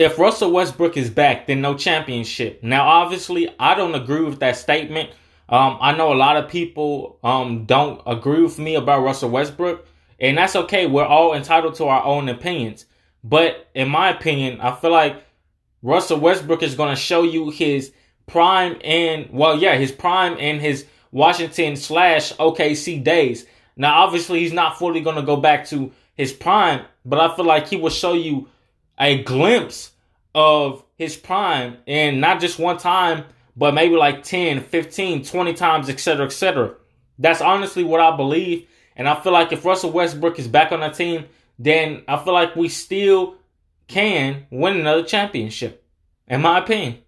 if Russell Westbrook is back, then no championship. Now, obviously, I don't agree with that statement. Um, I know a lot of people um, don't agree with me about Russell Westbrook, and that's okay. We're all entitled to our own opinions. But in my opinion, I feel like Russell Westbrook is going to show you his prime and, well, yeah, his prime and his Washington slash OKC days. Now, obviously, he's not fully going to go back to his prime, but I feel like he will show you a glimpse of his prime and not just one time, but maybe like 10, 15, 20 times, etc., etc. That's honestly what I believe. And I feel like if Russell Westbrook is back on the team, then I feel like we still can win another championship, in my opinion.